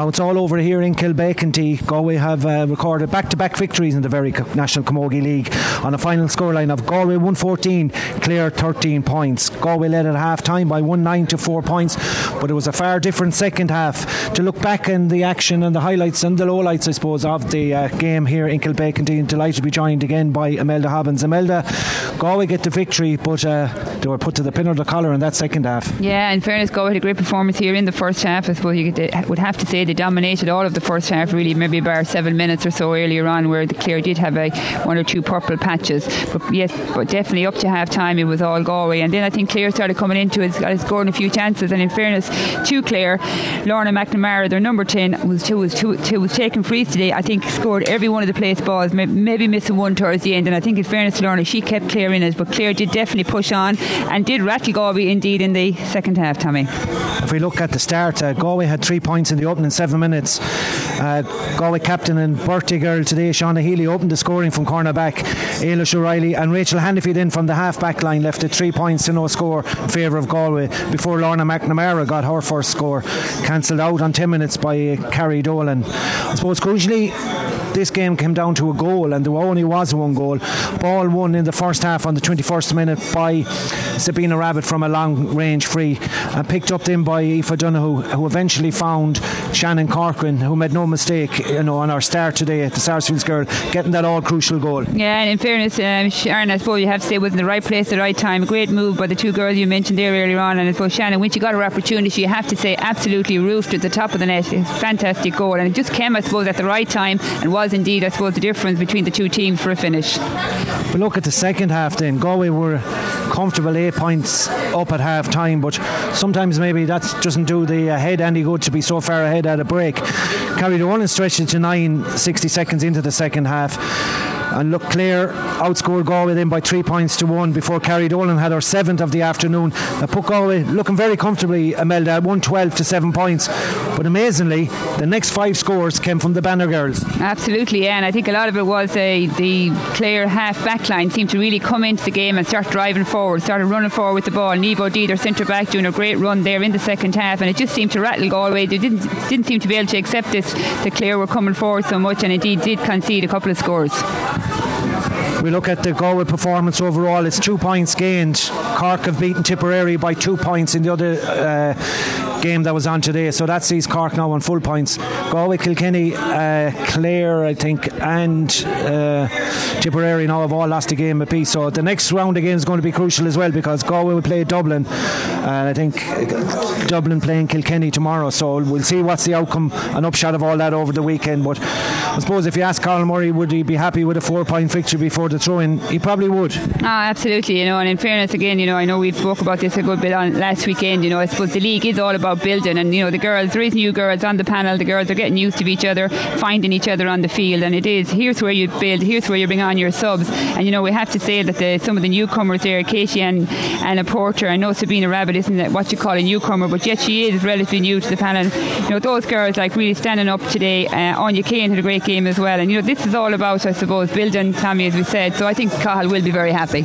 Now it's all over here in Kilbeacanty. Galway have uh, recorded back-to-back victories in the very National Camogie League on a final scoreline of Galway 114, Clare 13 points. Galway led at half time by 1 9 to 4 points, but it was a far different second half. To look back in the action and the highlights and the lowlights, I suppose, of the uh, game here in Kilbeacanty, and delighted to be joined again by Imelda Hobbins. Imelda, Galway get the victory, but uh, they were put to the pin of the collar in that second half. Yeah, in fairness, Galway had a great performance here in the first half. I suppose you would have to say they dominated all of the first half, really, maybe bar seven minutes or so earlier on, where the Clare did have a one or two purple patches. But yes, but definitely up to half time it was all Galway. And then I think Clare started coming into it, scoring a few chances. And in fairness to Clare, Lorna McNamara, their number 10, was, who, was, who was taking frees today, I think scored every one of the place balls, maybe missing one towards the end. And I think in fairness to Lorna, she kept Clare in it. But Clare did definitely push on and did rattle Galway indeed in the second half, Tommy. If we look at the start, uh, Galway had three points in the opening seven minutes. Uh, Galway captain and birthday girl today, Shauna Healy, opened the scoring from cornerback. Ailish O'Reilly and Rachel Hanniffy in from the half back line left it three points to no score in favour of Galway before Lorna McNamara got her first score. Cancelled out on 10 minutes by Carrie Dolan. I suppose crucially, this game came down to a goal, and there only was one goal. Ball won in the first half on the 21st minute by Sabina Rabbitte from a long range free, and picked up then by Aoife Donoghue, who eventually found Shannon Corcoran, who made no mistake, you know, on our start today at the Sarsfields girl, getting that all crucial goal. Yeah, and in fairness, um, Sharon, I suppose you have to say was in the right place at the right time. Great move by the two girls you mentioned there earlier on, and I suppose Shannon, when she got her opportunity, you have to say absolutely roofed at the top of the net. Fantastic goal, and it just came, I suppose, at the right time and was indeed, I suppose, the difference between the two teams for a finish. We look at the second half then. Galway were comfortable eight points up at half time, but sometimes maybe that doesn't do the uh, head any good to be so far ahead at a break. Carried on and stretched it to nine, 60 seconds into the second half. And look, Clare outscored Galway then by three points to one before Carrie Dolan had her seventh of the afternoon. That put Galway looking very comfortably, Imelda, at 112 to seven points. But amazingly, the next five scores came from the Banner girls. Absolutely, yeah. And I think a lot of it was uh, the Clare half back line seemed to really come into the game and start driving forward, started running forward with the ball. Nebo D, their centre back, doing a great run there in the second half. And it just seemed to rattle Galway. They didn't, didn't seem to be able to accept this. The Clare were coming forward so much and indeed did concede a couple of scores. We look at the Galway performance overall. It's two points gained. Cork have beaten Tipperary by two points in the other uh, game that was on today. So that sees Cork now on full points. Galway, Kilkenny, uh, Clare, I think, and uh, Tipperary now have all lost a game apiece. So the next round of games is going to be crucial as well because Galway will play Dublin. And I think Dublin playing Kilkenny tomorrow. So we'll see what's the outcome and upshot of all that over the weekend. But I suppose if you ask Cathal Murray, would he be happy with a four point victory before the throw in? He probably would. Ah, absolutely. You know, and in fairness, again, you know, I know we spoke about this a good bit on last weekend. You know, I suppose the league is all about building, and you know, the girls, there is new girls on the panel. The girls are getting used to each other, finding each other on the field, and it is here's where you build, here's where you bring on your subs. And you know, we have to say that the, some of the newcomers there, Katie and and a Porter, I know Sabina Rabbitte isn't what you call a newcomer, but yet she is relatively new to the panel. You know, those girls like really standing up today. Uh, Anya Kane had a great game as well, and you know, this is all about, I suppose, building Tommy, as we said. So I think Cathal will be very happy.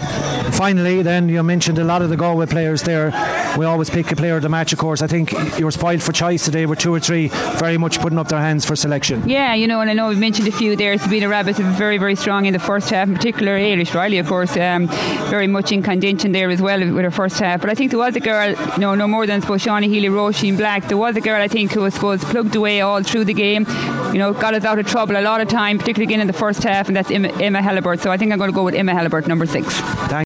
Finally, then you mentioned a lot of the Galway players there. We always pick a player of the match, of course. I think you were spoiled for choice today with two or three very much putting up their hands for selection. Yeah, you know, and I know we've mentioned a few there. Sabina Rabbitte very, very strong in the first half, in particular Ailish Riley, of course, um, very much in contention there as well with her first half. But I think there was a girl, you know, no more than suppose Shauna Healy, Roisin Black. There was a girl I think who was supposed plugged away all through the game. You know, got us out of trouble a lot of time, particularly again in the first half, and that's Emma, Emma Helebert. So I think I'm going to go with Emma Helebert, number six. Thank